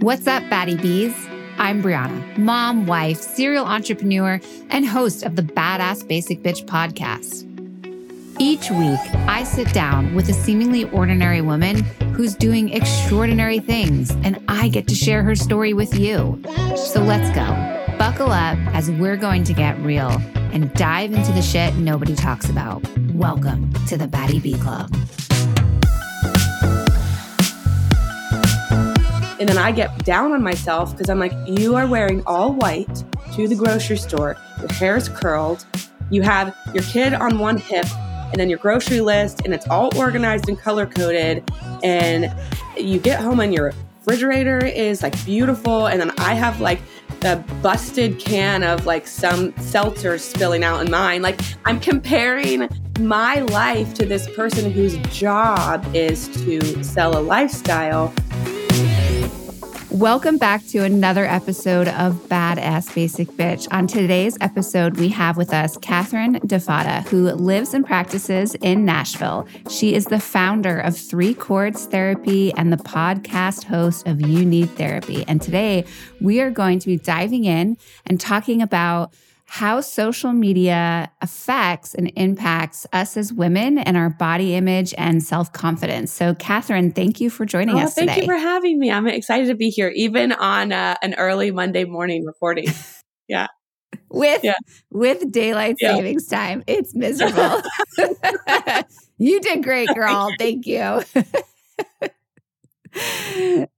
What's up, Batty Bees? I'm Brianna, mom, wife, serial entrepreneur, and host of the Badass Basic Bitch podcast. Each week, I sit down with a seemingly ordinary woman who's doing extraordinary things, and I get to share her story with you. So let's go. Buckle up as we're going to get real and dive into the shit nobody talks about. Welcome to the Batty Bee Club. And then I get down on myself because I'm like, you are wearing all white to the grocery store. Your hair is curled. You have your kid on one hip and then your grocery list, and it's all organized and color coded. And you get home and your refrigerator is like beautiful. And then I have like a busted can of like some seltzer spilling out in mine. Like I'm comparing my life to this person whose job is to sell a lifestyle Welcome back to another episode of Badass Basic Bitch. On today's episode, we have with us Kathryn DeFatta, who lives and practices in Nashville. She is the founder of Three Chords Therapy and the podcast host of You Need Therapy. And today, we are going to be diving in and talking about how social media affects and impacts us as women and our body image and self confidence. So, Kathryn, thank you for joining oh, us thank today. you for having me. I'm excited to be here, even on uh, an early Monday morning recording. Yeah. with yeah. with daylight yeah. savings time, it's miserable. you did great, girl. Thank you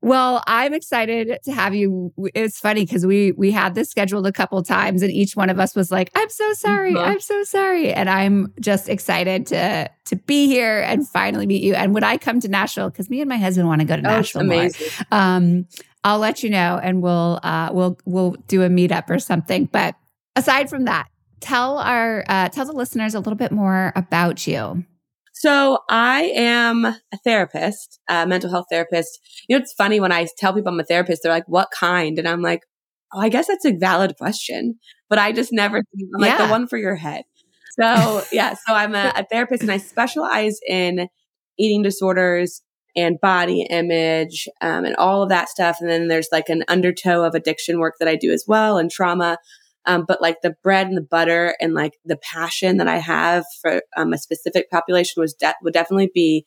well, I'm excited to have you. It's funny because we we had this scheduled a couple times, and each one of us was like, "I'm so sorry, mm-hmm. I'm so sorry," and I'm just excited to to be here and finally meet you. And when I come to Nashville, because me and my husband want to go to oh, Nashville more, um, I'll let you know, and we'll uh, we'll we'll do a meetup or something. But aside from that, tell our uh, tell the listeners a little bit more about you. So I am a therapist, a mental health therapist. You know, it's funny when I tell people I'm a therapist, they're like, what kind? And I'm like, oh, I guess that's a valid question, but I just never, I'm like yeah. the one for your head. So yeah, so I'm a, a therapist and I specialize in eating disorders and body image um, and all of that stuff. And then there's like an undertow of addiction work that I do as well and trauma. Um, but like the bread and the butter and like the passion that I have for um, a specific population was de- would definitely be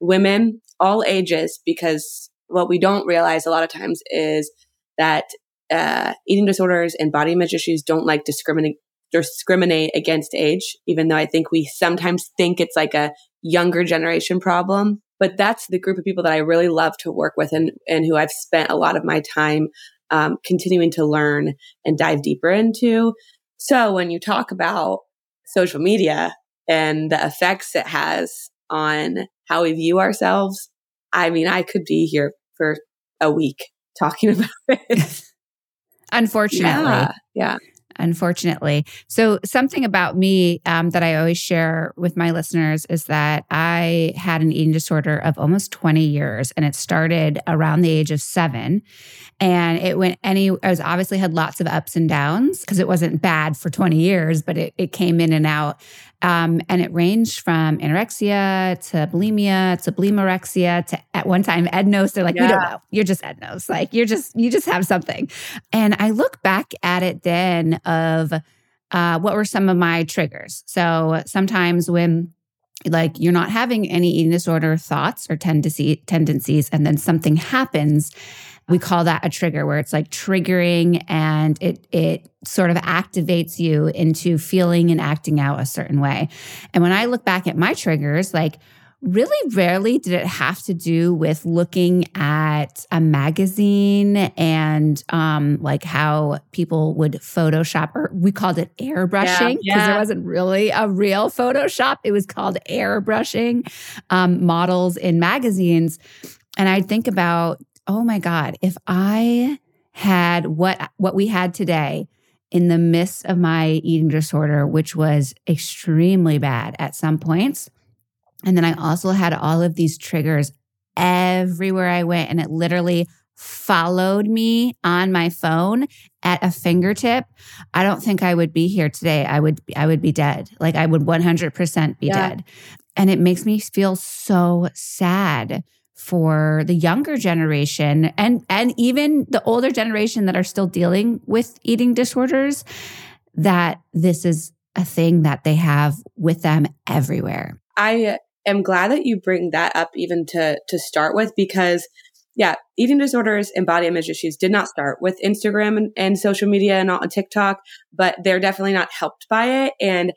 women, all ages, because what we don't realize a lot of times is that uh, eating disorders and body image issues don't like discriminate discriminate against age, even though I think we sometimes think it's like a younger generation problem. But that's the group of people that I really love to work with and, and who I've spent a lot of my time um, continuing to learn and dive deeper into. So when you talk about social media and the effects it has on how we view ourselves, I mean, I could be here for a week talking about it. Unfortunately. Yeah. yeah unfortunately. So, something about me um, that I always share with my listeners is that I had an eating disorder of almost 20 years, and it started around the age of seven. And it went any, I was obviously had lots of ups and downs because it wasn't bad for 20 years, but it, it came in and out. Um, and it ranged from anorexia to bulimia to bulimorexia to at one time EDNOS. They're like, yeah. we don't know. You're just EDNOS. Like you're just, you just have something. And I look back at it then of uh, what were some of my triggers. So sometimes when like you're not having any eating disorder thoughts or tendency, tendencies, and then something happens we call that a trigger where it's like triggering and it it sort of activates you into feeling and acting out a certain way. And when I look back at my triggers, like really rarely did it have to do with looking at a magazine and um, like how people would Photoshop, or we called it airbrushing because yeah, yeah. there wasn't really a real Photoshop. It was called airbrushing um, models in magazines. And I'd think about oh my God, if I had what what we had today in the midst of my eating disorder, which was extremely bad at some points. And then I also had all of these triggers everywhere I went, and it literally followed me on my phone at a fingertip. I don't think I would be here today. I would I would be dead. Like I would 100% be yeah. dead. And it makes me feel so sad for the younger generation and and even the older generation that are still dealing with eating disorders that this is a thing that they have with them everywhere. I am glad that you bring that up even to to start with because yeah, eating disorders and body image issues did not start with Instagram and, and social media and on TikTok, but they're definitely not helped by it. And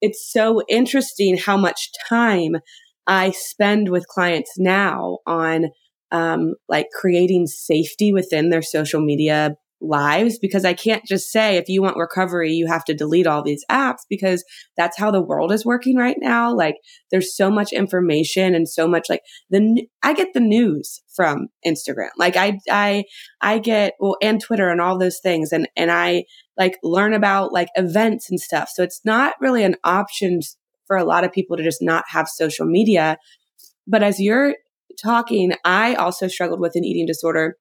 it's so interesting how much time I spend with clients now on um, like creating safety within their social media lives because I can't just say if you want recovery, you have to delete all these apps because that's how the world is working right now. Like there's so much information and so much like the I get the news from Instagram. Like I I I get well and Twitter and all those things and and I like learn about like events and stuff. So it's not really an option for a lot of people to just not have social media. But as you're talking, I also struggled with an eating disorder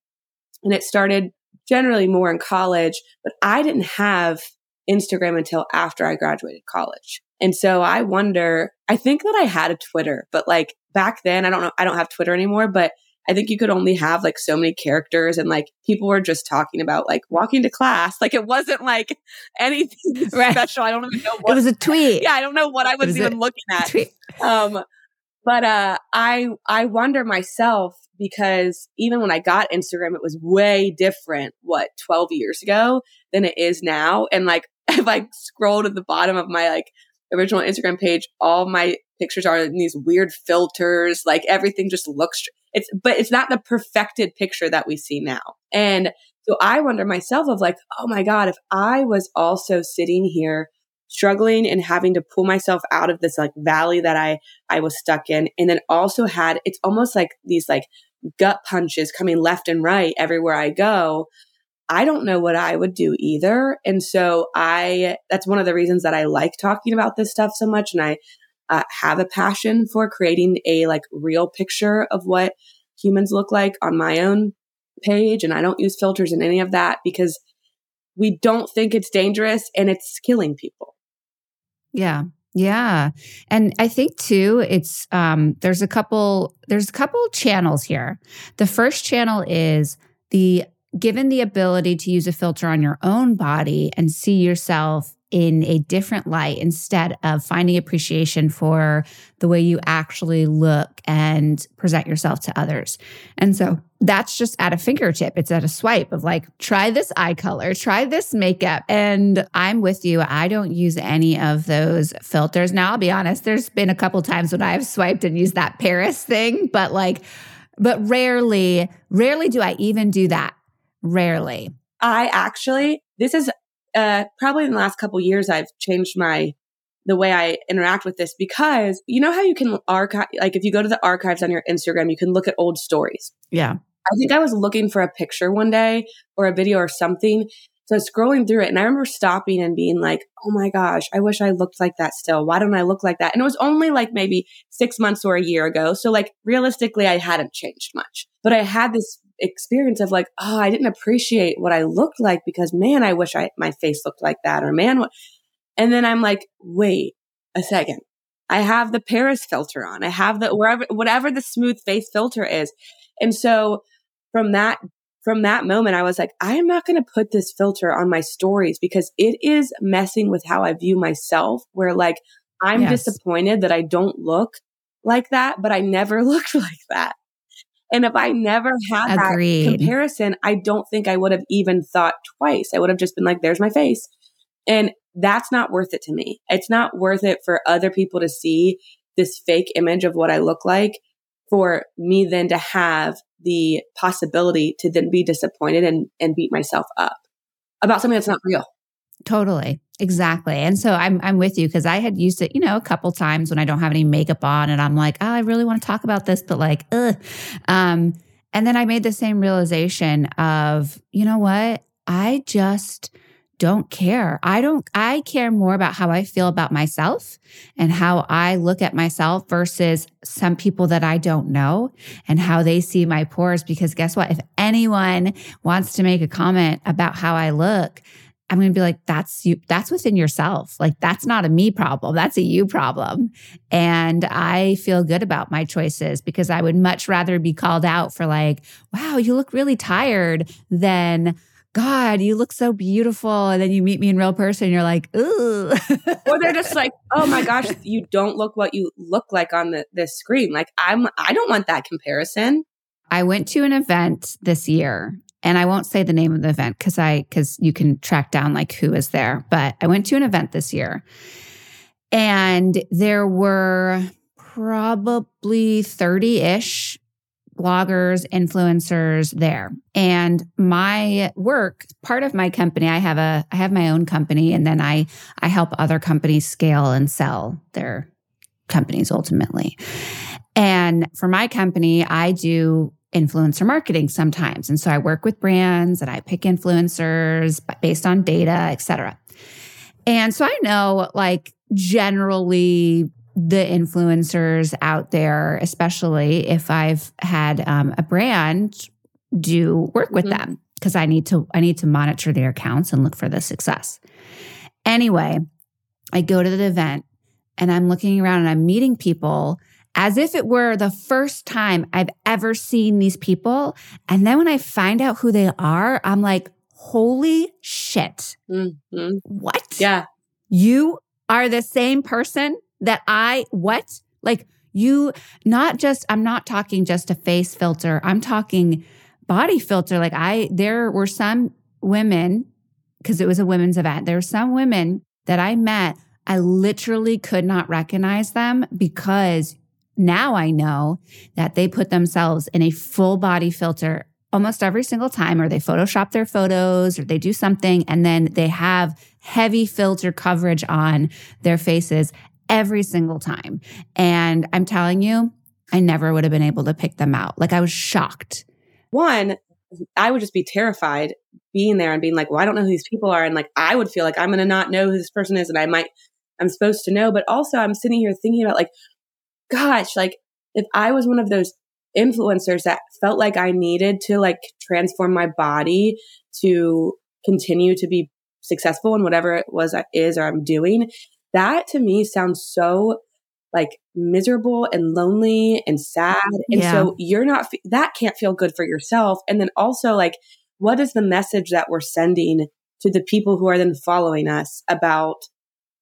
and it started generally more in college, but I didn't have Instagram until after I graduated college. And so I wonder, I think that I had a Twitter, but like back then, I don't know, I don't have Twitter anymore, but I think you could only have like so many characters and like people were just talking about like walking to class. Like it wasn't like anything right. special. I don't even know what it was a tweet. Yeah, I don't know what I was, was even looking at. Um but uh I I wonder myself because even when I got Instagram, it was way different, what, 12 years ago than it is now. And like, if I scroll to the bottom of my like original Instagram page, all my pictures are in these weird filters. Like everything just looks, it's, but it's not the perfected picture that we see now. And so I wonder myself of like, oh my God, if I was also sitting here struggling and having to pull myself out of this like valley that I, I was stuck in. And then also had, it's almost like these like gut punches coming left and right everywhere I go. I don't know what I would do either. And so I, that's one of the reasons that I like talking about this stuff so much. And I uh, have a passion for creating a like real picture of what humans look like on my own page. And I don't use filters and any of that because we don't think it's dangerous and it's killing people. Yeah. Yeah. And I think too, it's um there's a couple there's a couple channels here. The first channel is the given the ability to use a filter on your own body and see yourself in a different light instead of finding appreciation for the way you actually look and present yourself to others. And so that's just at a fingertip. It's at a swipe of like, try this eye color, try this makeup. And I'm with you. I don't use any of those filters. Now, I'll be honest, there's been a couple times when I've swiped and used that Paris thing, but like, but rarely, rarely do I even do that. Rarely. I actually, this is uh, probably in the last couple years, I've changed my the way I interact with this because you know how you can archive, like if you go to the archives on your Instagram, you can look at old stories. Yeah. I think I was looking for a picture one day or a video or something. So I was scrolling through it and I remember stopping and being like, oh my gosh, I wish I looked like that still. Why don't I look like that? And it was only like maybe six months or a year ago. So like realistically, I hadn't changed much, but I had this experience of like, oh, I didn't appreciate what I looked like because man, I wish I, my face looked like that or man, what, and then I'm like, wait a second. I have the Paris filter on. I have the wherever, whatever the smooth face filter is. And so from that, from that moment, I was like, I am not going to put this filter on my stories because it is messing with how I view myself where like I'm yes. disappointed that I don't look like that, but I never looked like that. And if I never had Agreed. that comparison, I don't think I would have even thought twice. I would have just been like, there's my face. And that's not worth it to me. It's not worth it for other people to see this fake image of what I look like for me then to have the possibility to then be disappointed and, and beat myself up about something that's not real. Totally. Exactly. And so I'm I'm with you because I had used it, you know, a couple times when I don't have any makeup on and I'm like, oh, I really want to talk about this, but like, ugh. Um, and then I made the same realization of, you know what? I just don't care. I don't, I care more about how I feel about myself and how I look at myself versus some people that I don't know and how they see my pores. Because guess what? If anyone wants to make a comment about how I look, I'm going to be like, that's you, that's within yourself. Like, that's not a me problem. That's a you problem. And I feel good about my choices because I would much rather be called out for, like, wow, you look really tired than, God, you look so beautiful. And then you meet me in real person and you're like, ooh. or they're just like, oh my gosh, you don't look what you look like on the this screen. Like I'm I don't want that comparison. I went to an event this year and I won't say the name of the event because I because you can track down like who is there. But I went to an event this year, and there were probably thirty ish bloggers, influencers there. And my work, part of my company, I have a I have my own company and then I I help other companies scale and sell their companies ultimately. And for my company, I do influencer marketing sometimes. And so I work with brands and I pick influencers based on data, et cetera. And so I know like generally the influencers out there, especially if I've had um, a brand do work with mm-hmm. them because I need to I need to monitor their accounts and look for the success. Anyway, I go to the event and I'm looking around and I'm meeting people as if it were the first time I've ever seen these people. And then when I find out who they are, I'm like, holy shit. Mm-hmm. What? Yeah. You are the same person that I, what? Like you, not just, I'm not talking just a face filter, I'm talking body filter. Like I, there were some women, because it was a women's event, there were some women that I met. I literally could not recognize them because now I know that they put themselves in a full body filter almost every single time, or they Photoshop their photos, or they do something, and then they have heavy filter coverage on their faces every single time. And I'm telling you, I never would have been able to pick them out. Like I was shocked. One, I would just be terrified being there and being like, well, I don't know who these people are. And like, I would feel like I'm going to not know who this person is. And I might, I'm supposed to know. But also, I'm sitting here thinking about like, gosh, like if I was one of those influencers that felt like I needed to like transform my body to continue to be successful in whatever it was that is or I'm doing, that to me sounds so like miserable and lonely and sad. And yeah. so you're not, that can't feel good for yourself. And then also, like, what is the message that we're sending to the people who are then following us about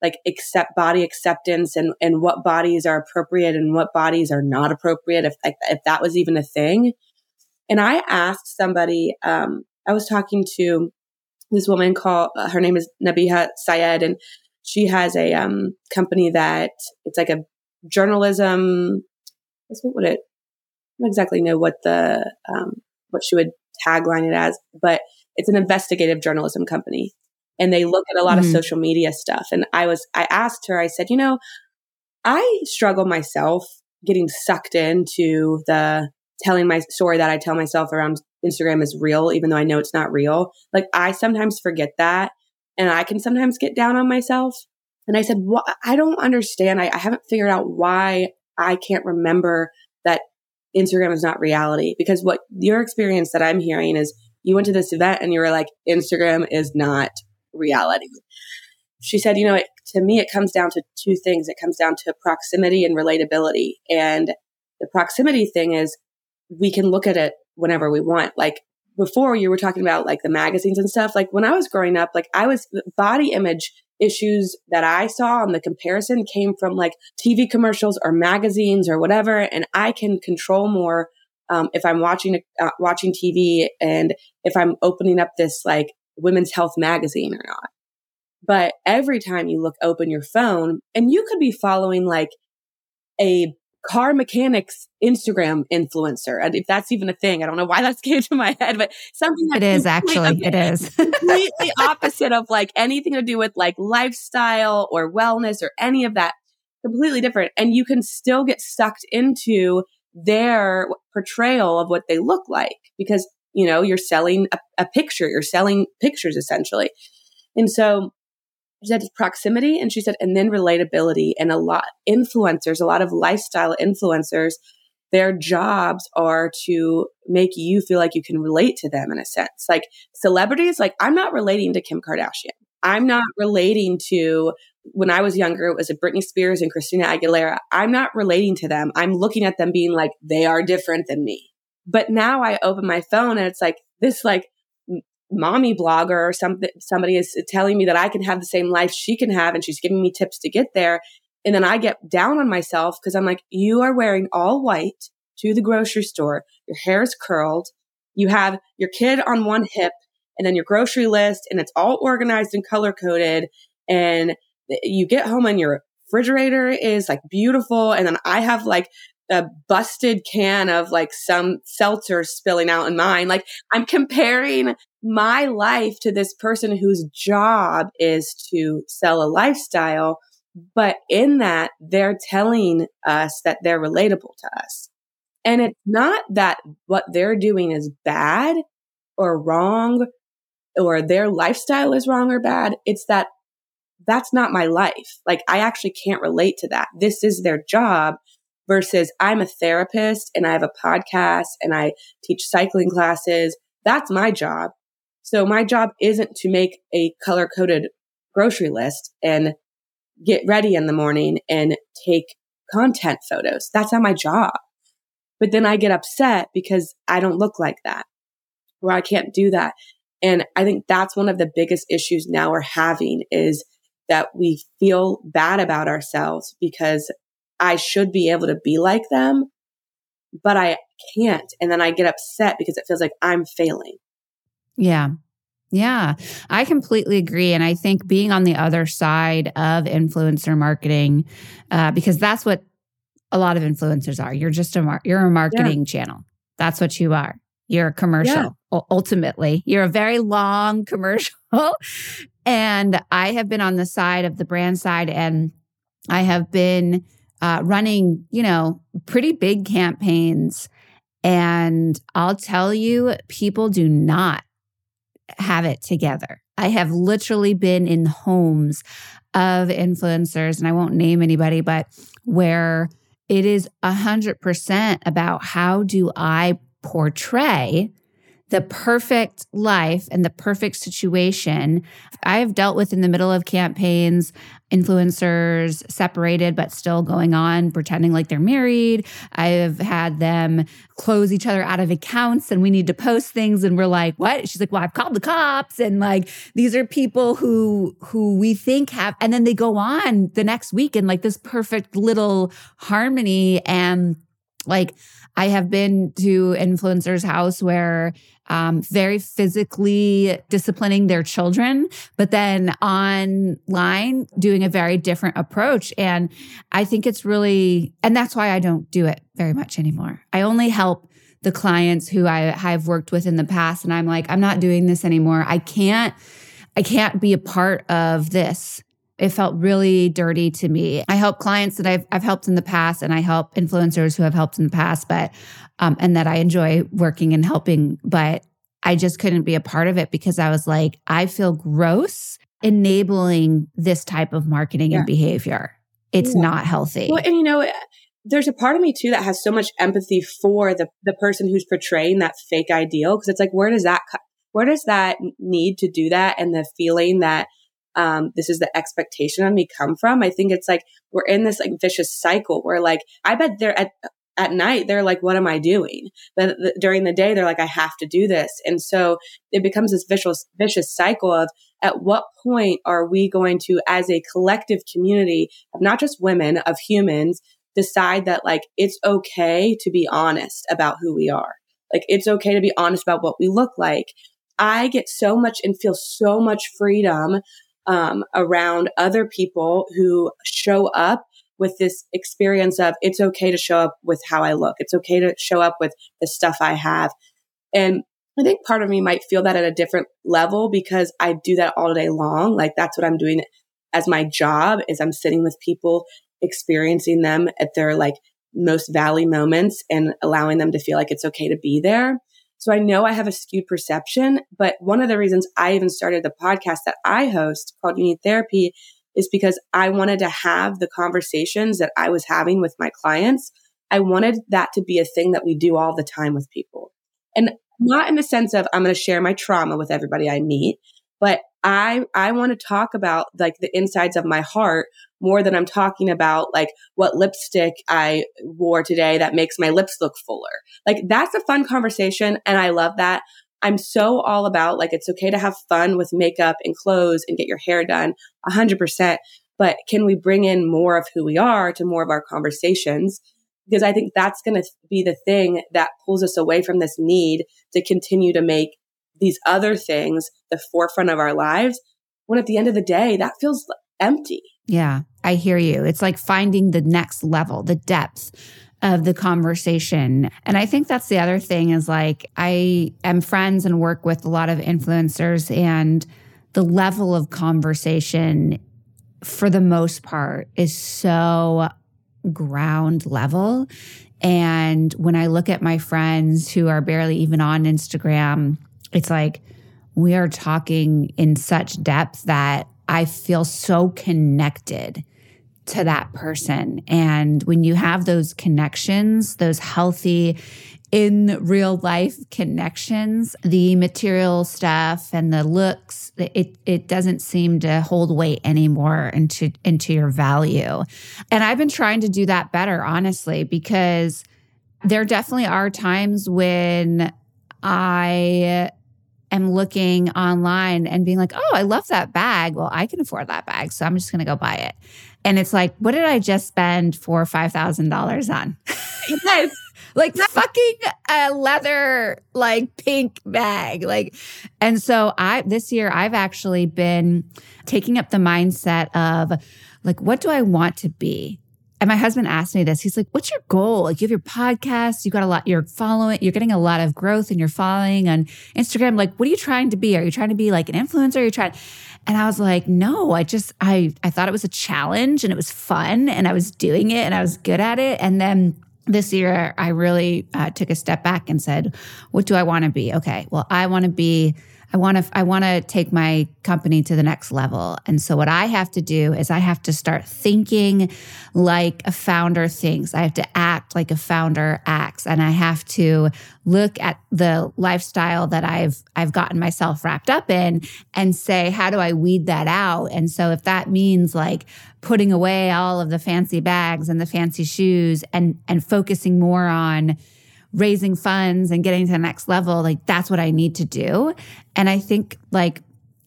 like accept body acceptance and, and what bodies are appropriate and what bodies are not appropriate, if, if that was even a thing. And I asked somebody, um, I was talking to this woman called, uh, her name is Nabiha Syed, and she has a um, company that it's like a journalism. What would it? I don't exactly know what the um, what she would tagline it as, but it's an investigative journalism company, and they look at a lot mm-hmm. of social media stuff. And I was, I asked her, I said, you know, I struggle myself getting sucked into the telling my story that I tell myself around Instagram is real, even though I know it's not real. Like I sometimes forget that and I can sometimes get down on myself. And I said, well, I don't understand. I, I haven't figured out why I can't remember that Instagram is not reality because what your experience that I'm hearing is you went to this event and you were like, Instagram is not reality. She said, you know, it, to me, it comes down to two things. It comes down to proximity and relatability. And the proximity thing is we can look at it whenever we want. Like before you were talking about like the magazines and stuff. Like when I was growing up, like I was body image issues that I saw on the comparison came from like TV commercials or magazines or whatever. And I can control more um, if I'm watching uh, watching TV and if I'm opening up this like women's health magazine or not. But every time you look open your phone and you could be following like a car mechanics Instagram influencer. And if that's even a thing, I don't know why that's came to my head, but something that it is actually, it is completely opposite of like anything to do with like lifestyle or wellness or any of that. Completely different. And you can still get sucked into their portrayal of what they look like because, you know, you're selling a, a picture, you're selling pictures essentially. And so she said proximity and she said and then relatability and a lot influencers a lot of lifestyle influencers their jobs are to make you feel like you can relate to them in a sense. Like celebrities, like I'm not relating to Kim Kardashian. I'm not relating to when I was younger, it was Britney Spears and Christina Aguilera. I'm not relating to them. I'm looking at them being like, they are different than me. But now I open my phone and it's like this like mommy blogger or something somebody is telling me that I can have the same life she can have and she's giving me tips to get there. And then I get down on myself because I'm like you are wearing all white to the grocery store. Your hair is curled. You have your kid on one hip and then your grocery list and it's all organized and color coded and eh, you get home and your refrigerator is like beautiful and then I have like a busted can of like some seltzer spilling out in mine. Like I'm comparing my life to this person whose job is to sell a lifestyle. But in that, they're telling us that they're relatable to us. And it's not that what they're doing is bad or wrong or their lifestyle is wrong or bad. It's that that's not my life. Like I actually can't relate to that. This is their job versus I'm a therapist and I have a podcast and I teach cycling classes. That's my job. So my job isn't to make a color coded grocery list and get ready in the morning and take content photos. That's not my job. But then I get upset because I don't look like that or I can't do that. And I think that's one of the biggest issues now we're having is that we feel bad about ourselves because I should be able to be like them, but I can't. And then I get upset because it feels like I'm failing. Yeah. Yeah, I completely agree. And I think being on the other side of influencer marketing, uh, because that's what a lot of influencers are. You're just a mar- you're a marketing yeah. channel. That's what you are. You're a commercial. Yeah. Ultimately, you're a very long commercial. and I have been on the side of the brand side, and I have been uh, running, you know, pretty big campaigns. And I'll tell you, people do not have it together. I have literally been in homes of influencers, and I won't name anybody, but where it is 100% about how do I portray the perfect life and the perfect situation. I have dealt with in the middle of campaigns, influencers separated but still going on, pretending like they're married. I have had them close each other out of accounts and we need to post things and we're like, what? She's like, well, I've called the cops. And like, these are people who, who we think have, and then they go on the next week in like this perfect little harmony and like I have been to influencers' house where um, very physically disciplining their children, but then online doing a very different approach. And I think it's really, and that's why I don't do it very much anymore. I only help the clients who I have worked with in the past. And I'm like, I'm not doing this anymore. I can't, I can't be a part of this it felt really dirty to me. I help clients that I've I've helped in the past, and I help influencers who have helped in the past, but um, and that I enjoy working and helping. But I just couldn't be a part of it because I was like, I feel gross enabling this type of marketing yeah. and behavior. It's yeah. not healthy. Well, and you know, there's a part of me too that has so much empathy for the the person who's portraying that fake ideal because it's like, where does that where does that need to do that and the feeling that um, this is the expectation on me come from. I think it's like we're in this like vicious cycle where like I bet they're at at night they're like what am i doing? But th- during the day they're like i have to do this. And so it becomes this vicious vicious cycle of at what point are we going to as a collective community of not just women of humans decide that like it's okay to be honest about who we are? Like it's okay to be honest about what we look like. I get so much and feel so much freedom um, around other people who show up with this experience of it's okay to show up with how I look. It's okay to show up with the stuff I have. And I think part of me might feel that at a different level because I do that all day long. Like that's what I'm doing as my job is I'm sitting with people experiencing them at their like most valley moments and allowing them to feel like it's okay to be there. So I know I have a skewed perception, but one of the reasons I even started the podcast that I host called You Need Therapy is because I wanted to have the conversations that I was having with my clients I wanted that to be a thing that we do all the time with people. And not in the sense of I'm going to share my trauma with everybody I meet, but I I want to talk about like the insides of my heart more than I'm talking about like what lipstick I wore today that makes my lips look fuller. Like that's a fun conversation and I love that. I'm so all about like it's okay to have fun with makeup and clothes and get your hair done 100%, but can we bring in more of who we are to more of our conversations? Because I think that's going to be the thing that pulls us away from this need to continue to make these other things the forefront of our lives when at the end of the day that feels empty. Yeah, I hear you. It's like finding the next level, the depth of the conversation. And I think that's the other thing is like I am friends and work with a lot of influencers and the level of conversation for the most part is so ground level. And when I look at my friends who are barely even on Instagram, it's like we are talking in such depth that I feel so connected to that person. And when you have those connections, those healthy, in real life connections, the material stuff and the looks, it it doesn't seem to hold weight anymore into into your value. And I've been trying to do that better, honestly, because there definitely are times when I am looking online and being like, oh, I love that bag. Well, I can afford that bag. So I'm just going to go buy it. And it's like, what did I just spend four or $5,000 on? Yes. like fucking a leather, like pink bag. Like, and so I, this year, I've actually been taking up the mindset of like, what do I want to be? And my husband asked me this. He's like, What's your goal? Like, you have your podcast, you got a lot, you're following, you're getting a lot of growth and you're following on Instagram. Like, what are you trying to be? Are you trying to be like an influencer? Are you trying? And I was like, No, I just, I, I thought it was a challenge and it was fun and I was doing it and I was good at it. And then this year, I really uh, took a step back and said, What do I want to be? Okay, well, I want to be I want to I want to take my company to the next level. And so what I have to do is I have to start thinking like a founder thinks. I have to act like a founder acts and I have to look at the lifestyle that I've I've gotten myself wrapped up in and say how do I weed that out? And so if that means like putting away all of the fancy bags and the fancy shoes and and focusing more on raising funds and getting to the next level, like that's what I need to do. And I think like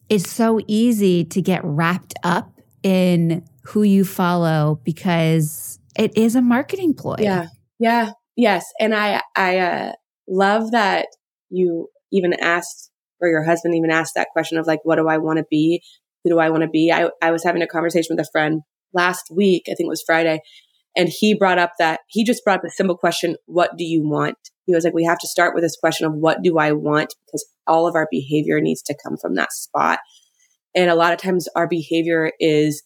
it's so easy to get wrapped up in who you follow because it is a marketing ploy. Yeah. Yeah. Yes. And I, I uh, love that you even asked, or your husband even asked that question of like, what do I want to be? Who do I want to be? I, I was having a conversation with a friend last week, I think it was Friday, and he brought up that he just brought up the simple question, what do you want? He was like, we have to start with this question of what do I want? Because all of our behavior needs to come from that spot. And a lot of times our behavior is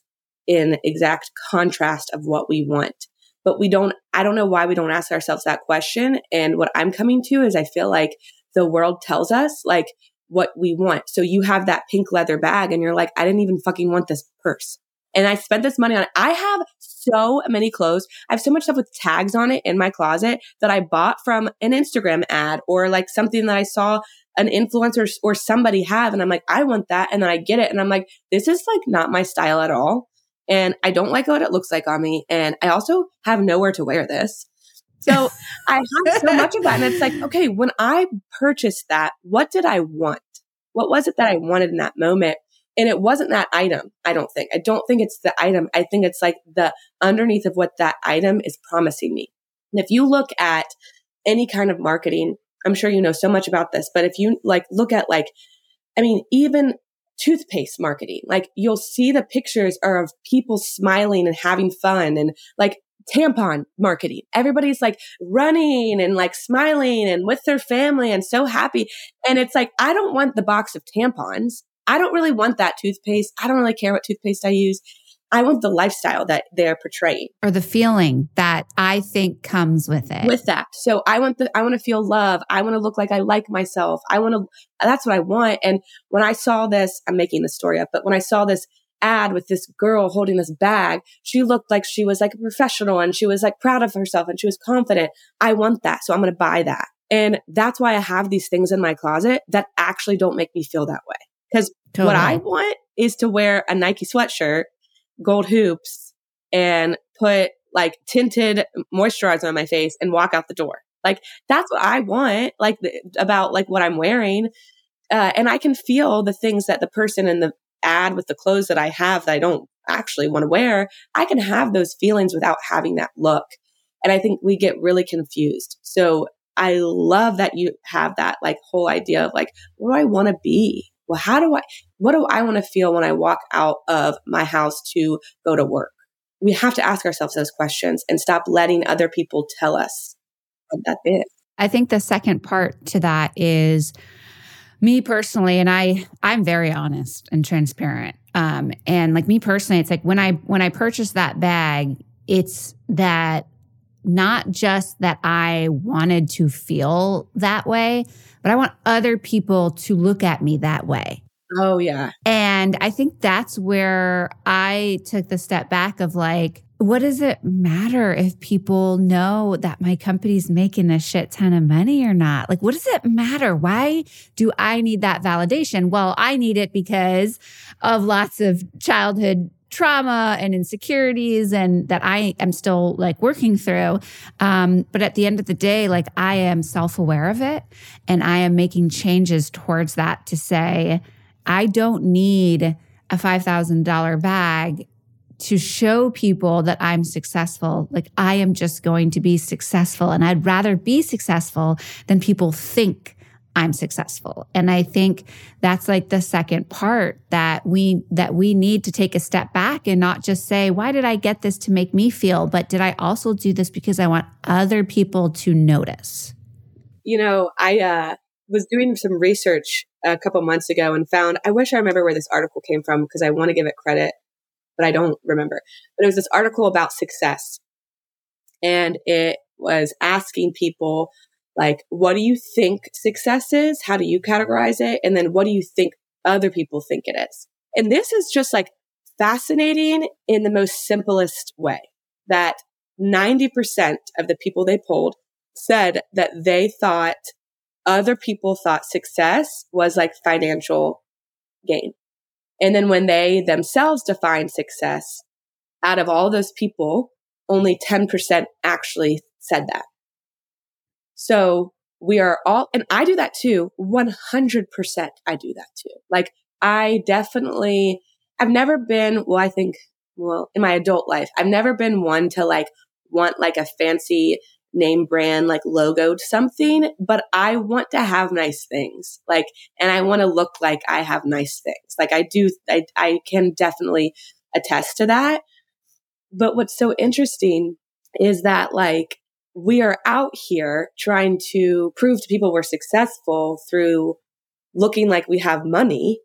in exact contrast of what we want. But we don't, I don't know why we don't ask ourselves that question. And what I'm coming to is I feel like the world tells us like what we want. So you have that pink leather bag and you're like, I didn't even fucking want this purse and I spent this money on it. I have so many clothes. I have so much stuff with tags on it in my closet that I bought from an Instagram ad or like something that I saw an influencer or somebody have. And I'm like, I want that. And then I get it. And I'm like, this is like not my style at all. And I don't like what it looks like on me. And I also have nowhere to wear this. So I have so much of that. And it's like, okay, when I purchased that, what did I want? What was it that I wanted in that moment? And it wasn't that item, I don't think. I don't think it's the item. I think it's like the underneath of what that item is promising me. And if you look at any kind of marketing, I'm sure you know so much about this, but if you like look at like, I mean, even toothpaste marketing, like you'll see the pictures are of people smiling and having fun and like tampon marketing. Everybody's like running and like smiling and with their family and so happy. And it's like, I don't want the box of tampons. I don't really want that toothpaste. I don't really care what toothpaste I use. I want the lifestyle that they're portraying or the feeling that I think comes with it. With that. So I want the I want to feel love. I want to look like I like myself. I want to that's what I want. And when I saw this, I'm making the story up, but when I saw this ad with this girl holding this bag. She looked like she was like a professional and she was like proud of herself and she was confident. I want that. So I'm going to buy that. And that's why I have these things in my closet that actually don't make me feel that way. Because totally. what I want is to wear a Nike sweatshirt, gold hoops, and put like tinted moisturizer on my face and walk out the door. Like that's what I want, like the, about like what I'm wearing. Uh, and I can feel the things that the person in the ad with the clothes that I have that I don't actually want to wear. I can have those feelings without having that look. And I think we get really confused. So I love that you have that like whole idea of like, what do I want to be? Well, how do I, what do I want to feel when I walk out of my house to go to work? We have to ask ourselves those questions and stop letting other people tell us what that is. I think the second part to that is me personally and i i'm very honest and transparent um and like me personally it's like when i when i purchased that bag it's that not just that i wanted to feel that way but i want other people to look at me that way oh yeah and i think that's where i took the step back of like what does it matter if people know that my company's making a shit ton of money or not? Like, what does it matter? Why do I need that validation? Well, I need it because of lots of childhood trauma and insecurities and that I am still like working through. Um, but at the end of the day, like I am self aware of it and I am making changes towards that to say, I don't need a $5,000 bag to show people that I'm successful. Like I am just going to be successful and I'd rather be successful than people think I'm successful. And I think that's like the second part that we that we need to take a step back and not just say, why did I get this to make me feel, but did I also do this because I want other people to notice? You know, I uh was doing some research a couple months ago and found I wish I remember where this article came from because I want to give it credit but I don't remember. But it was this article about success. And it was asking people, like, what do you think success is? How do you categorize it? And then what do you think other people think it is? And this is just like fascinating in the most simplest way that 90% of the people they polled said that they thought other people thought success was like financial gain. And then when they themselves define success, out of all those people, only 10% actually said that. So we are all, and I do that too. 100% I do that too. Like I definitely, I've never been, well, I think, well, in my adult life, I've never been one to like want like a fancy name brand like logoed something, but I want to have nice things. Like, and I want to look like I have nice things. Like I do, I, I can definitely attest to that. But what's so interesting is that like we are out here trying to prove to people we're successful through looking like we have money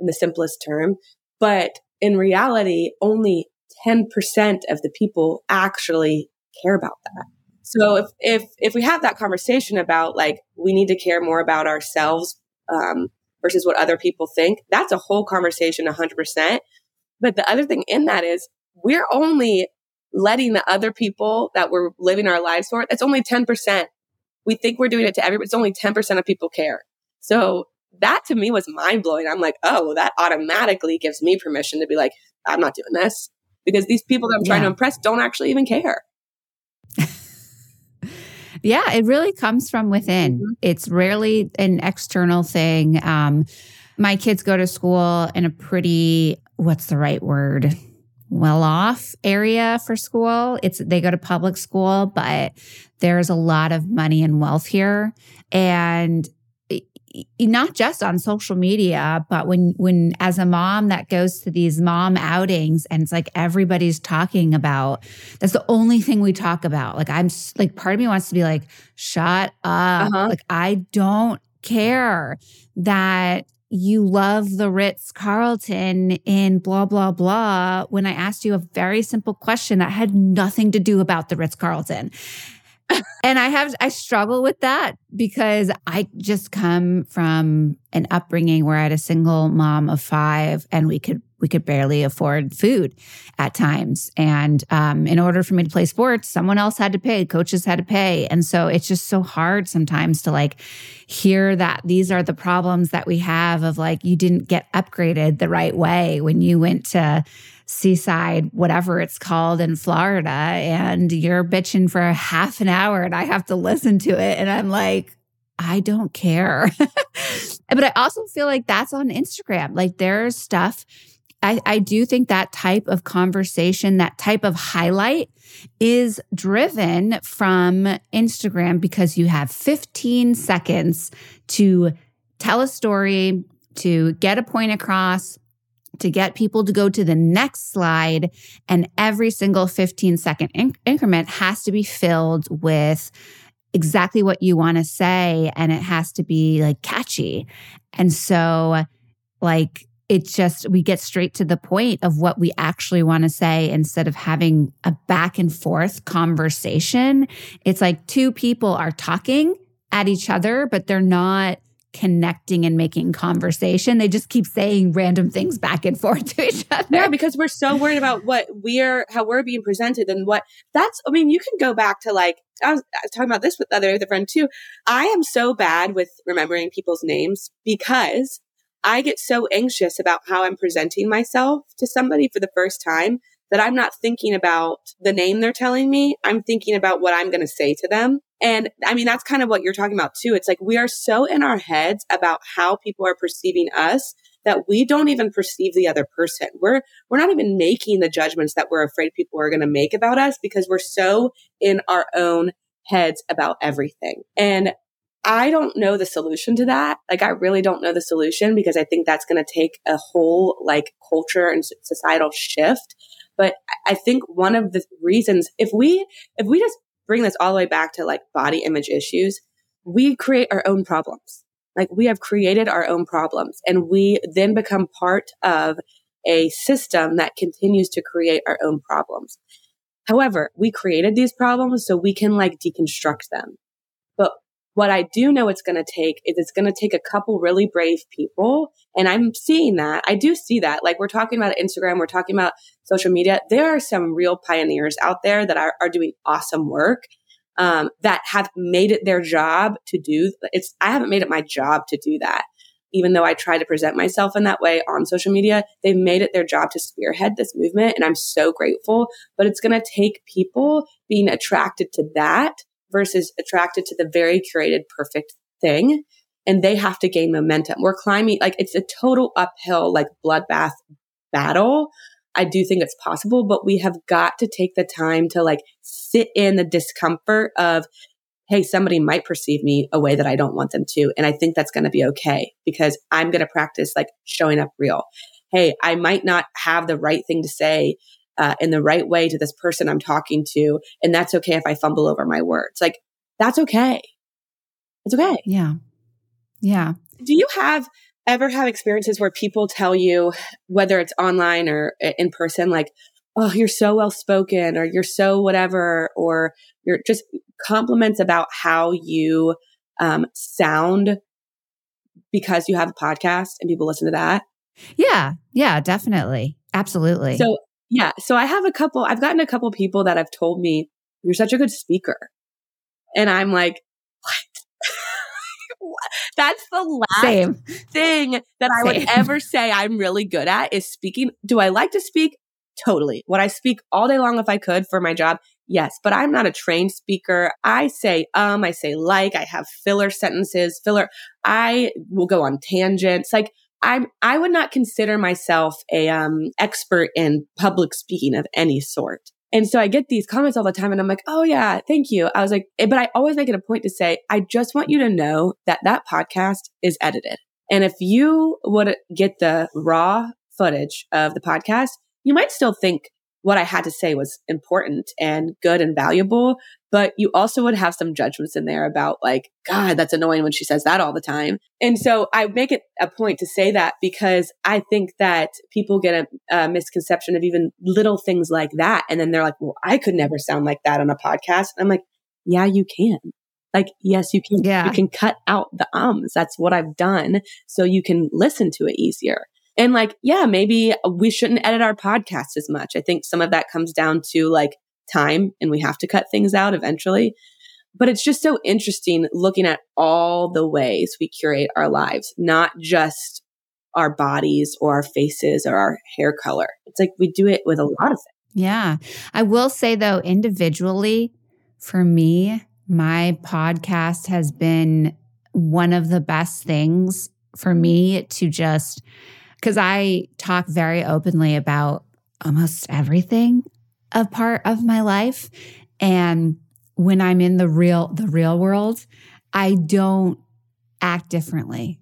in the simplest term. But in reality, only 10% of the people actually care about that. So if if if we have that conversation about like we need to care more about ourselves um, versus what other people think, that's a whole conversation, hundred percent. But the other thing in that is we're only letting the other people that we're living our lives for. That's only ten percent. We think we're doing it to everybody. It's only ten percent of people care. So that to me was mind blowing. I'm like, oh, that automatically gives me permission to be like, I'm not doing this because these people that I'm trying yeah. to impress don't actually even care. Yeah, it really comes from within. Mm-hmm. It's rarely an external thing. Um, my kids go to school in a pretty, what's the right word? Well off area for school. It's they go to public school, but there's a lot of money and wealth here. And not just on social media, but when when as a mom that goes to these mom outings and it's like everybody's talking about that's the only thing we talk about. Like I'm like part of me wants to be like shut up. Uh-huh. Like I don't care that you love the Ritz Carlton in blah, blah, blah. When I asked you a very simple question that had nothing to do about the Ritz Carlton and I have, I struggle with that because I just come from an upbringing where I had a single mom of five and we could, we could barely afford food at times. And um, in order for me to play sports, someone else had to pay, coaches had to pay. And so it's just so hard sometimes to like hear that these are the problems that we have of like, you didn't get upgraded the right way when you went to seaside, whatever it's called in Florida, and you're bitching for half an hour and I have to listen to it. And I'm like, I don't care. but I also feel like that's on Instagram. Like there's stuff. I, I do think that type of conversation, that type of highlight is driven from Instagram because you have 15 seconds to tell a story, to get a point across, to get people to go to the next slide. And every single 15 second inc- increment has to be filled with exactly what you want to say. And it has to be like catchy. And so, like, it's just we get straight to the point of what we actually want to say instead of having a back and forth conversation. It's like two people are talking at each other, but they're not connecting and making conversation. They just keep saying random things back and forth to each other. Yeah, because we're so worried about what we're how we're being presented and what that's I mean, you can go back to like I was, I was talking about this with other with friend too. I am so bad with remembering people's names because I get so anxious about how I'm presenting myself to somebody for the first time that I'm not thinking about the name they're telling me. I'm thinking about what I'm going to say to them. And I mean, that's kind of what you're talking about too. It's like we are so in our heads about how people are perceiving us that we don't even perceive the other person. We're, we're not even making the judgments that we're afraid people are going to make about us because we're so in our own heads about everything. And I don't know the solution to that. Like, I really don't know the solution because I think that's going to take a whole like culture and societal shift. But I think one of the reasons, if we, if we just bring this all the way back to like body image issues, we create our own problems. Like we have created our own problems and we then become part of a system that continues to create our own problems. However, we created these problems so we can like deconstruct them. What I do know it's going to take is it's going to take a couple really brave people. And I'm seeing that. I do see that. Like we're talking about Instagram, we're talking about social media. There are some real pioneers out there that are, are doing awesome work. Um, that have made it their job to do it's i haven't made it my job to do that even though I try to present myself in that way on social media, they've made it their job to spearhead this movement. And I'm so grateful. But it's going to take people being attracted to that versus attracted to the very curated, perfect thing. And they have to gain momentum. We're climbing, like it's a total uphill, like bloodbath battle. I do think it's possible, but we have got to take the time to like sit in the discomfort of, hey, somebody might perceive me a way that I don't want them to. And I think that's going to be okay because I'm going to practice like showing up real. Hey, I might not have the right thing to say uh, in the right way to this person I'm talking to. And that's okay if I fumble over my words. Like, that's okay. It's okay. Yeah. Yeah. Do you have ever have experiences where people tell you, whether it's online or in person, like, oh, you're so well spoken or you're so whatever, or you're just compliments about how you um, sound because you have a podcast and people listen to that? Yeah. Yeah, definitely. Absolutely. So yeah. So I have a couple, I've gotten a couple people that have told me, you're such a good speaker. And I'm like, what? That's the last Same. thing that I would ever say I'm really good at is speaking. Do I like to speak? Totally. Would I speak all day long if I could for my job? Yes, but I'm not a trained speaker. I say um, I say like, I have filler sentences, filler. I will go on tangents. Like I I would not consider myself a um, expert in public speaking of any sort. And so I get these comments all the time and I'm like, "Oh yeah, thank you." I was like, eh, but I always make it a point to say, "I just want you to know that that podcast is edited." And if you would get the raw footage of the podcast, you might still think what I had to say was important and good and valuable, but you also would have some judgments in there about like, God, that's annoying when she says that all the time. And so I make it a point to say that because I think that people get a, a misconception of even little things like that. And then they're like, well, I could never sound like that on a podcast. And I'm like, yeah, you can. Like, yes, you can. Yeah. You can cut out the ums. That's what I've done. So you can listen to it easier. And like, yeah, maybe we shouldn't edit our podcast as much. I think some of that comes down to like time and we have to cut things out eventually. But it's just so interesting looking at all the ways we curate our lives, not just our bodies or our faces or our hair color. It's like we do it with a lot of things. Yeah. I will say though, individually, for me, my podcast has been one of the best things for me to just because I talk very openly about almost everything a part of my life. And when I'm in the real the real world I don't act differently.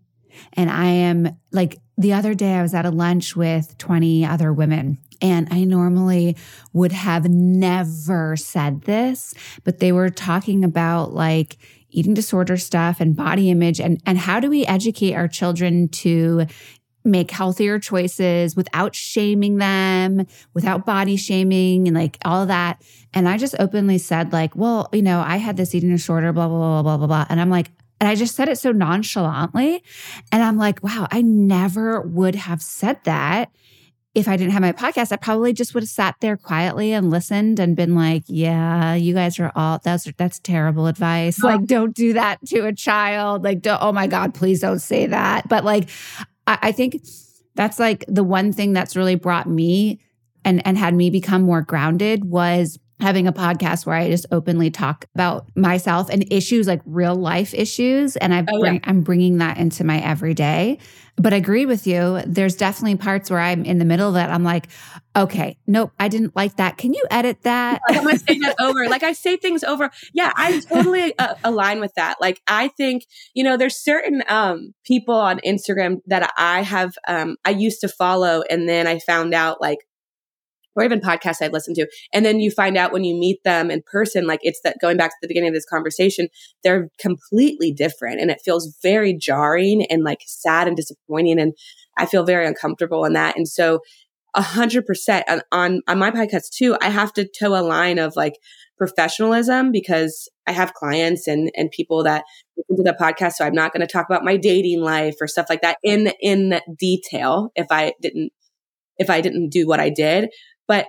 And I am like the other day I was at a lunch with 20 other women and I normally would have never said this, but they were talking about like eating disorder stuff and body image and, and how do we educate our children to make healthier choices without shaming them, without body shaming and like all that. And I just openly said, like, well, you know, I had this eating disorder, blah, blah, blah, blah, blah, blah. And I'm like, and I just said it so nonchalantly. And I'm like, wow, I never would have said that if I didn't have my podcast, I probably just would have sat there quietly and listened and been like, yeah, you guys are all that's that's terrible advice. Like, don't do that to a child. Like, don't, oh my God, please don't say that. But like, I, I think that's like the one thing that's really brought me and and had me become more grounded was having a podcast where I just openly talk about myself and issues like real life issues. And I bring, oh, yeah. I'm bringing that into my everyday. But I agree with you. There's definitely parts where I'm in the middle of that. I'm like, okay, nope, I didn't like that. Can you edit that? I'm going to say that over. Like I say things over. Yeah, I totally uh, align with that. Like I think, you know, there's certain um, people on Instagram that I have, um, I used to follow. And then I found out like, or even podcasts I've listened to. And then you find out when you meet them in person, like it's that going back to the beginning of this conversation, they're completely different and it feels very jarring and like sad and disappointing. And I feel very uncomfortable in that. And so a hundred percent on, on my podcast too, I have to toe a line of like professionalism because I have clients and, and people that listen to the podcast. So I'm not going to talk about my dating life or stuff like that in, in detail if I didn't if I didn't do what I did. But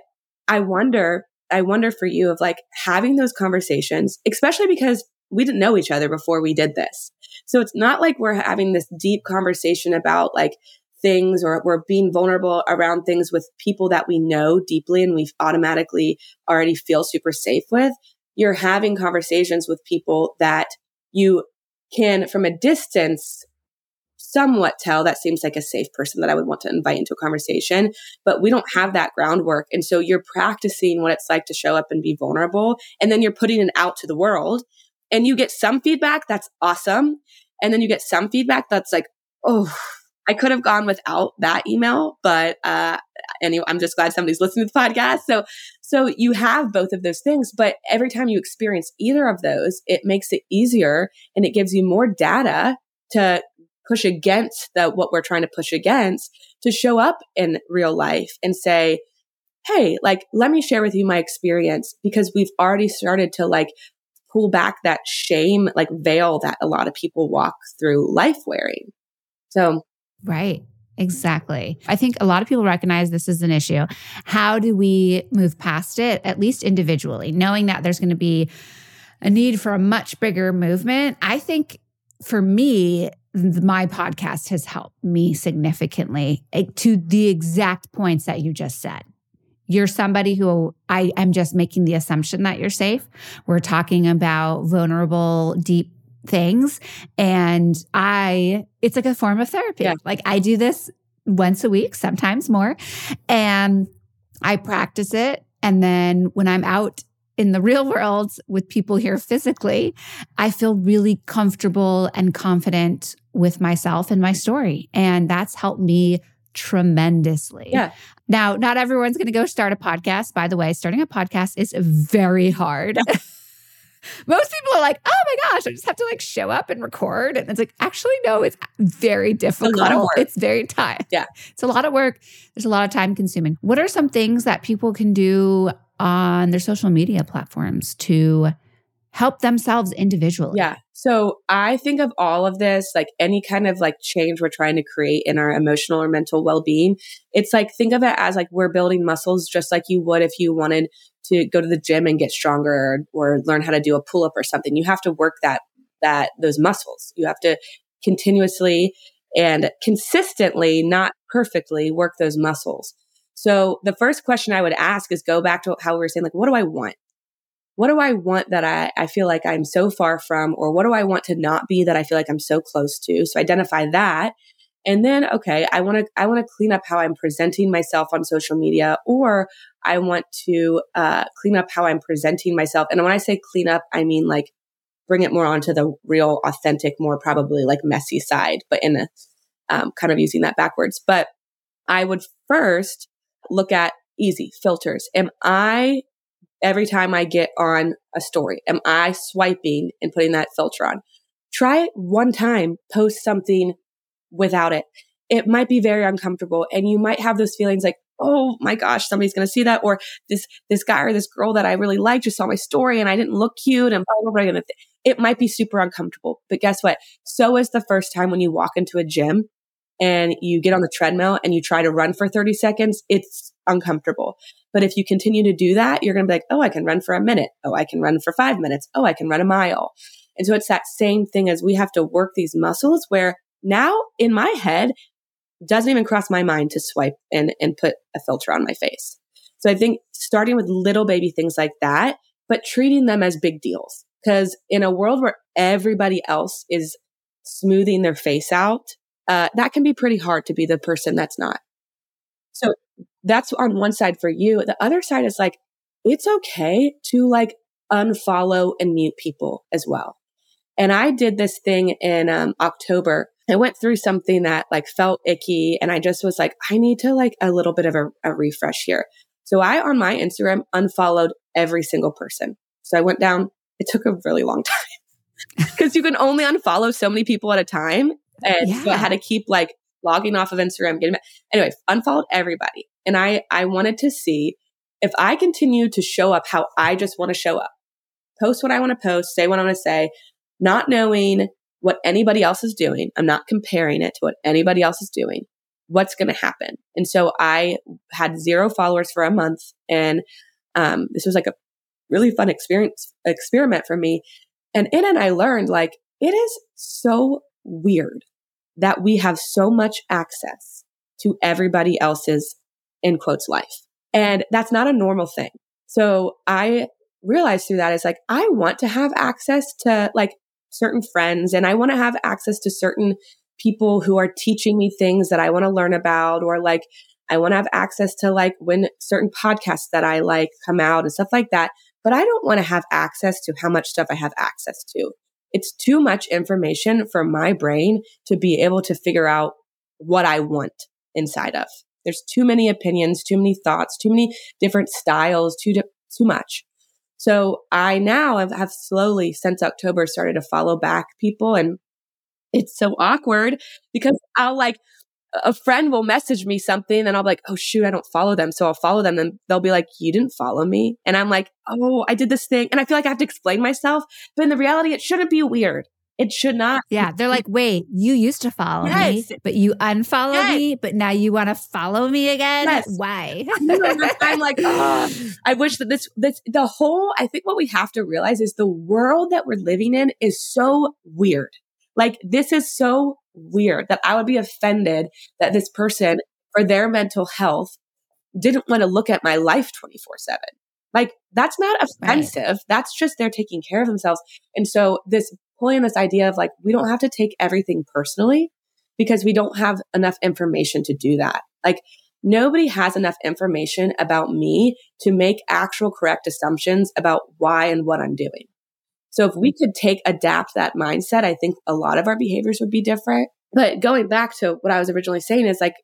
I wonder, I wonder for you of like having those conversations, especially because we didn't know each other before we did this. So it's not like we're having this deep conversation about like things or we're being vulnerable around things with people that we know deeply and we automatically already feel super safe with. You're having conversations with people that you can from a distance somewhat tell that seems like a safe person that I would want to invite into a conversation, but we don't have that groundwork. And so you're practicing what it's like to show up and be vulnerable. And then you're putting it out to the world and you get some feedback that's awesome. And then you get some feedback that's like, oh, I could have gone without that email, but uh, anyway, I'm just glad somebody's listening to the podcast. So, so you have both of those things, but every time you experience either of those, it makes it easier and it gives you more data to push against the what we're trying to push against to show up in real life and say hey like let me share with you my experience because we've already started to like pull back that shame like veil that a lot of people walk through life wearing so right Exactly. I think a lot of people recognize this is an issue. How do we move past it, at least individually, knowing that there's going to be a need for a much bigger movement? I think for me, my podcast has helped me significantly eh, to the exact points that you just said. You're somebody who I am just making the assumption that you're safe. We're talking about vulnerable, deep things. And I, it's like a form of therapy. Yeah. Like I do this once a week, sometimes more. And I practice it. And then when I'm out in the real world with people here physically, I feel really comfortable and confident with myself and my story. And that's helped me tremendously. Yeah. Now, not everyone's going to go start a podcast. By the way, starting a podcast is very hard. Most people are like, oh my gosh, I just have to like show up and record. And it's like, actually, no, it's very difficult. A lot of work. It's very time. Yeah. It's a lot of work. There's a lot of time consuming. What are some things that people can do on their social media platforms to help themselves individually? Yeah. So I think of all of this, like any kind of like change we're trying to create in our emotional or mental well being. It's like, think of it as like we're building muscles just like you would if you wanted to go to the gym and get stronger or, or learn how to do a pull up or something. You have to work that, that, those muscles. You have to continuously and consistently, not perfectly, work those muscles. So the first question I would ask is go back to how we were saying, like, what do I want? What do I want that I, I feel like I'm so far from, or what do I want to not be that I feel like I'm so close to? So identify that. And then, okay, I want to, I want to clean up how I'm presenting myself on social media, or I want to uh, clean up how I'm presenting myself. And when I say clean up, I mean like bring it more onto the real, authentic, more probably like messy side, but in a um, kind of using that backwards. But I would first look at easy filters. Am I, every time I get on a story, am I swiping and putting that filter on? Try it one time, post something without it. It might be very uncomfortable and you might have those feelings like, oh my gosh, somebody's going to see that. Or this, this guy or this girl that I really liked just saw my story and I didn't look cute and blah, blah, blah. It might be super uncomfortable, but guess what? So is the first time when you walk into a gym and you get on the treadmill and you try to run for 30 seconds. It's uncomfortable. But if you continue to do that, you're going to be like, oh, I can run for a minute. Oh, I can run for five minutes. Oh, I can run a mile. And so it's that same thing as we have to work these muscles where now in my head, doesn't even cross my mind to swipe and, and put a filter on my face. So I think starting with little baby things like that, but treating them as big deals. Because in a world where everybody else is smoothing their face out, uh, that can be pretty hard to be the person that's not. So that's on one side for you. The other side is like, it's okay to like unfollow and mute people as well. And I did this thing in um, October I went through something that like felt icky and I just was like, I need to like a little bit of a, a refresh here. So I on my Instagram unfollowed every single person. So I went down, it took a really long time because you can only unfollow so many people at a time. And yeah. so I had to keep like logging off of Instagram, getting back. Anyway, unfollowed everybody. And I, I wanted to see if I continue to show up how I just want to show up, post what I want to post, say what I want to say, not knowing what anybody else is doing. I'm not comparing it to what anybody else is doing. What's going to happen? And so I had zero followers for a month, and um, this was like a really fun experience experiment for me. And in it, I learned like it is so weird that we have so much access to everybody else's in quotes life, and that's not a normal thing. So I realized through that is like I want to have access to like certain friends and I want to have access to certain people who are teaching me things that I want to learn about or like I want to have access to like when certain podcasts that I like come out and stuff like that. But I don't want to have access to how much stuff I have access to. It's too much information for my brain to be able to figure out what I want inside of. There's too many opinions, too many thoughts, too many different styles, too, too much. So I now have, have slowly since October started to follow back people and it's so awkward because I'll like a friend will message me something and I'll be like, oh shoot, I don't follow them. So I'll follow them and they'll be like, you didn't follow me. And I'm like, oh, I did this thing. And I feel like I have to explain myself. But in the reality, it shouldn't be weird. It should not. Yeah. They're like, wait, you used to follow yes. me, but you unfollow yes. me, but now you want to follow me again? Yes. Why? I'm like, oh, I wish that this, this, the whole, I think what we have to realize is the world that we're living in is so weird. Like, this is so weird that I would be offended that this person, for their mental health, didn't want to look at my life 24 7. Like, that's not offensive. Right. That's just they're taking care of themselves. And so, this pulling this idea of like, we don't have to take everything personally because we don't have enough information to do that. Like, nobody has enough information about me to make actual correct assumptions about why and what I'm doing. So if we could take, adapt that mindset, I think a lot of our behaviors would be different. But going back to what I was originally saying is like,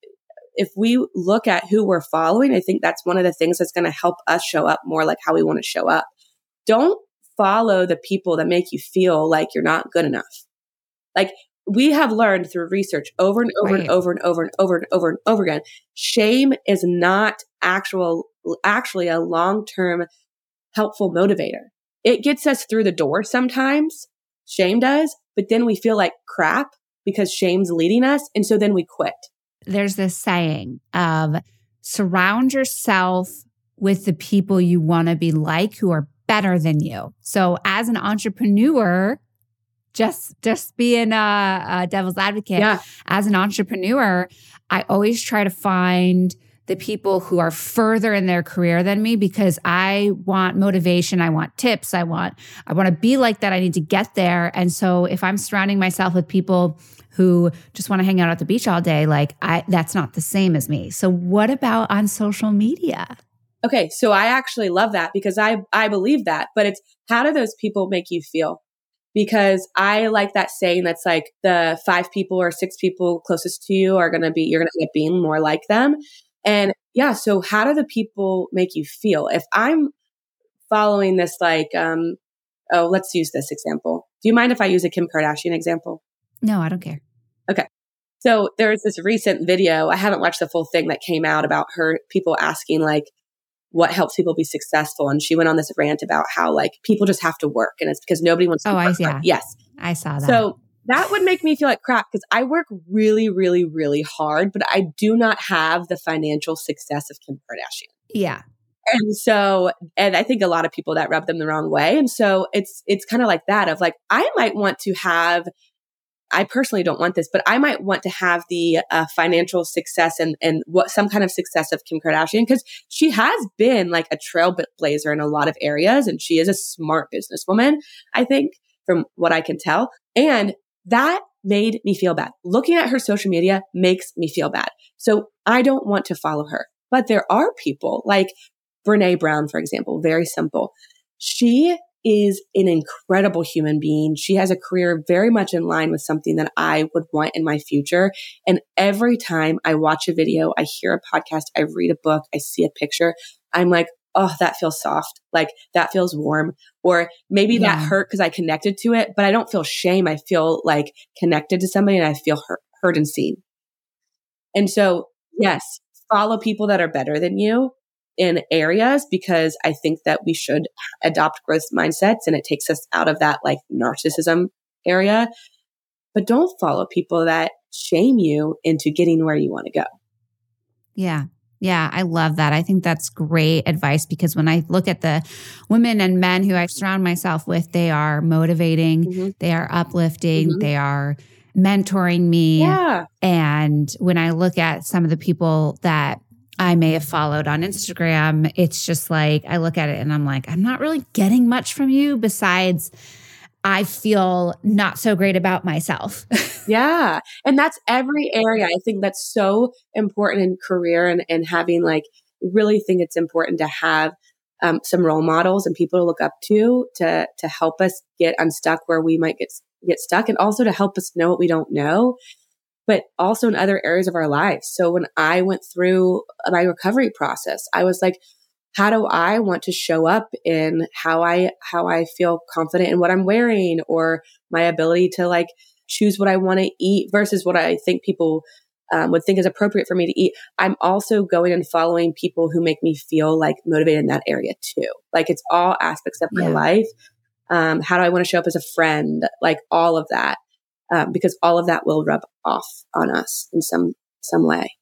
if we look at who we're following, I think that's one of the things that's going to help us show up more like how we want to show up. Don't follow the people that make you feel like you're not good enough. Like we have learned through research over and over right. and over and over and over and over and over again, shame is not actual, actually a long-term helpful motivator. It gets us through the door sometimes. Shame does, but then we feel like crap because shame's leading us. And so then we quit. There's this saying of surround yourself with the people you want to be like who are better than you. So as an entrepreneur, just just being a, a devil's advocate, Yeah. as an entrepreneur, I always try to find the people who are further in their career than me because I want motivation, I want tips, I want I want to be like that, I need to get there. And so if I'm surrounding myself with people who just want to hang out at the beach all day, like I that's not the same as me. So what about on social media? Okay, so I actually love that because I I believe that, but it's how do those people make you feel? Because I like that saying that's like the five people or six people closest to you are going to be you're going to end up being more like them. And yeah, so how do the people make you feel? If I'm following this like um oh, let's use this example. Do you mind if I use a Kim Kardashian example? No, I don't care. Okay. So there was this recent video. I haven't watched the full thing that came out about her people asking like what helps people be successful, and she went on this rant about how like people just have to work, and it's because nobody wants to. Oh, I- yeah. Yes. I saw that. So that would make me feel like crap because I work really, really, really hard, but I do not have the financial success of Kim Kardashian. yeah. And so, and I think a lot of people that rub them the wrong way. And so it's, it's kind of like that of like, I might want to have, I personally don't want this, but I might want to have the uh, financial success and, and what some kind of success of Kim Kardashian because she has been like a trailblazer in a lot of areas and she is a smart businesswoman, I think, from what I can tell. And that made me feel bad. Looking at her social media makes me feel bad. So I don't want to follow her. But there are people like Brene Brown, for example, very simple. She is an incredible human being. She has a career very much in line with something that I would want in my future. And every time I watch a video, I hear a podcast, I read a book, I see a picture, I'm like, oh, that feels soft. Like that feels warm. Or maybe that hurt because I connected to it, but I don't feel shame. I feel like connected to somebody and I feel heard, heard and seen. And so, yes, follow people that are better than you in areas because I think that we should adopt growth mindsets and it takes us out of that like narcissism area. But don't follow people that shame you into getting where you want to go. Yeah. Yeah, I love that. I think that's great advice because when I look at the women and men who I surround myself with, they are motivating, Mhm. they are uplifting, Mhm. they are mentoring me. Yeah. And when I look at some of the people that I may have followed on Instagram, it's just like I look at it and I'm like, I'm not really getting much from you besides I feel not so great about myself. Yeah. And that's every area. I think that's so important in career and, and having like, really think it's important to have um, some role models and people to look up to to to help us get unstuck where we might get get stuck and also to help us know what we don't know but also in other areas of our lives so when i went through my recovery process i was like how do i want to show up in how i how i feel confident in what i'm wearing or my ability to like choose what i want to eat versus what i think people um, would think is appropriate for me to eat. I'm also going and following people who make me feel like motivated in that area too. Like it's all aspects of my Yeah. life. Um, how do i want to show up as a friend? Like all of that um, because all of that will rub off on us in some some way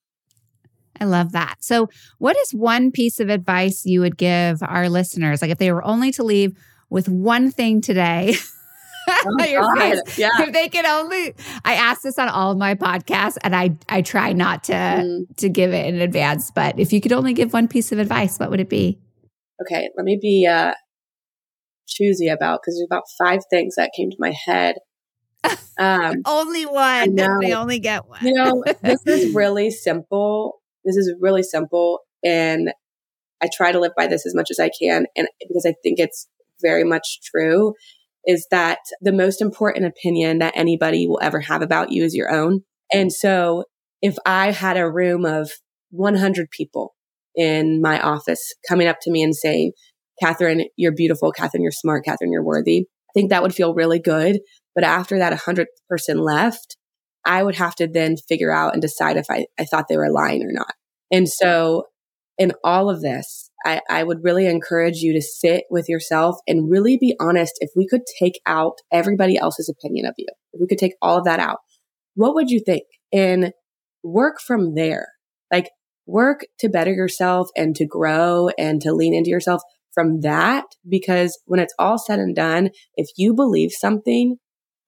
I love that. So, what is one piece of advice you would give our listeners? Like, if they were only to leave with one thing today, your face. yeah if they could only, I ask this on all of my podcasts, and I I try not to Mm. to give it in advance. But if you could only give one piece of advice, what would it be? okay let me be uh choosy about because there's about five things that came to my head um Only one. They only get one. you know, this is really simple. This is really simple. And I try to live by this as much as I can. And because I think it's very much true, is that the most important opinion that anybody will ever have about you is your own. And so if I had a room of 100 people in my office coming up to me and saying, Kathryn, you're beautiful. Kathryn, you're smart. Kathryn, you're worthy. I think that would feel really good. But after that 100 person left, I would have to then figure out and decide if I, I thought they were lying or not. And so in all of this, I, I would really encourage you to sit with yourself and really be honest. If we could take out everybody else's opinion of you, if we could take all of that out, what would you think? And work from there. Like work to better yourself and to grow and to lean into yourself from that. Because when it's all said and done, if you believe something,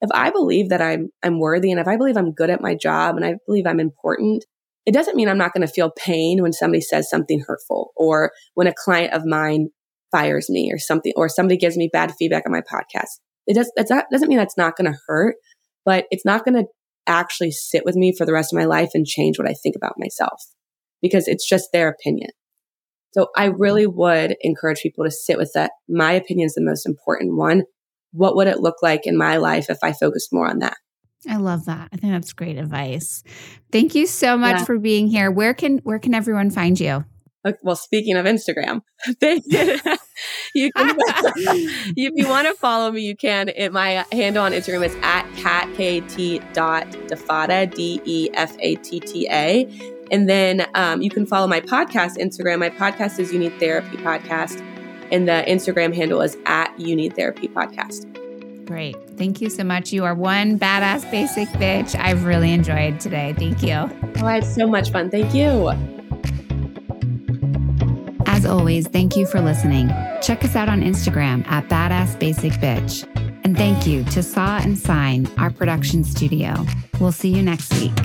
if I believe that I'm, I'm worthy and if I believe I'm good at my job and I believe I'm important, it doesn't mean I'm not going to feel pain when somebody says something hurtful or when a client of mine fires me or something, or somebody gives me bad feedback on my podcast. It does, that's not, doesn't mean that's not going to hurt, but it's not going to actually sit with me for the rest of my life and change what I think about myself because it's just their opinion. So I really would encourage people to sit with that. My opinion is the most important one. What would it look like in my life if I focused more on that? I love that. I think that's great advice. Thank you so much yeah. for being here. Where can where can everyone find you? well, speaking of Instagram, you can, if you want to follow me, you can. It, my handle on Instagram is at kat dot defatta, D E F A T T A. And then um, you can follow my podcast Instagram. My podcast is You Need Therapy Podcast. And the Instagram handle is at You Need Therapy Podcast. Great. Thank you so much. You are one badass basic bitch. I've really enjoyed today. Thank you. Oh, I had so much fun. Thank you. As always, thank you for listening. Check us out on Instagram at Badass Basic Bitch. And thank you to Saw and Sign, our production studio. We'll see you next week.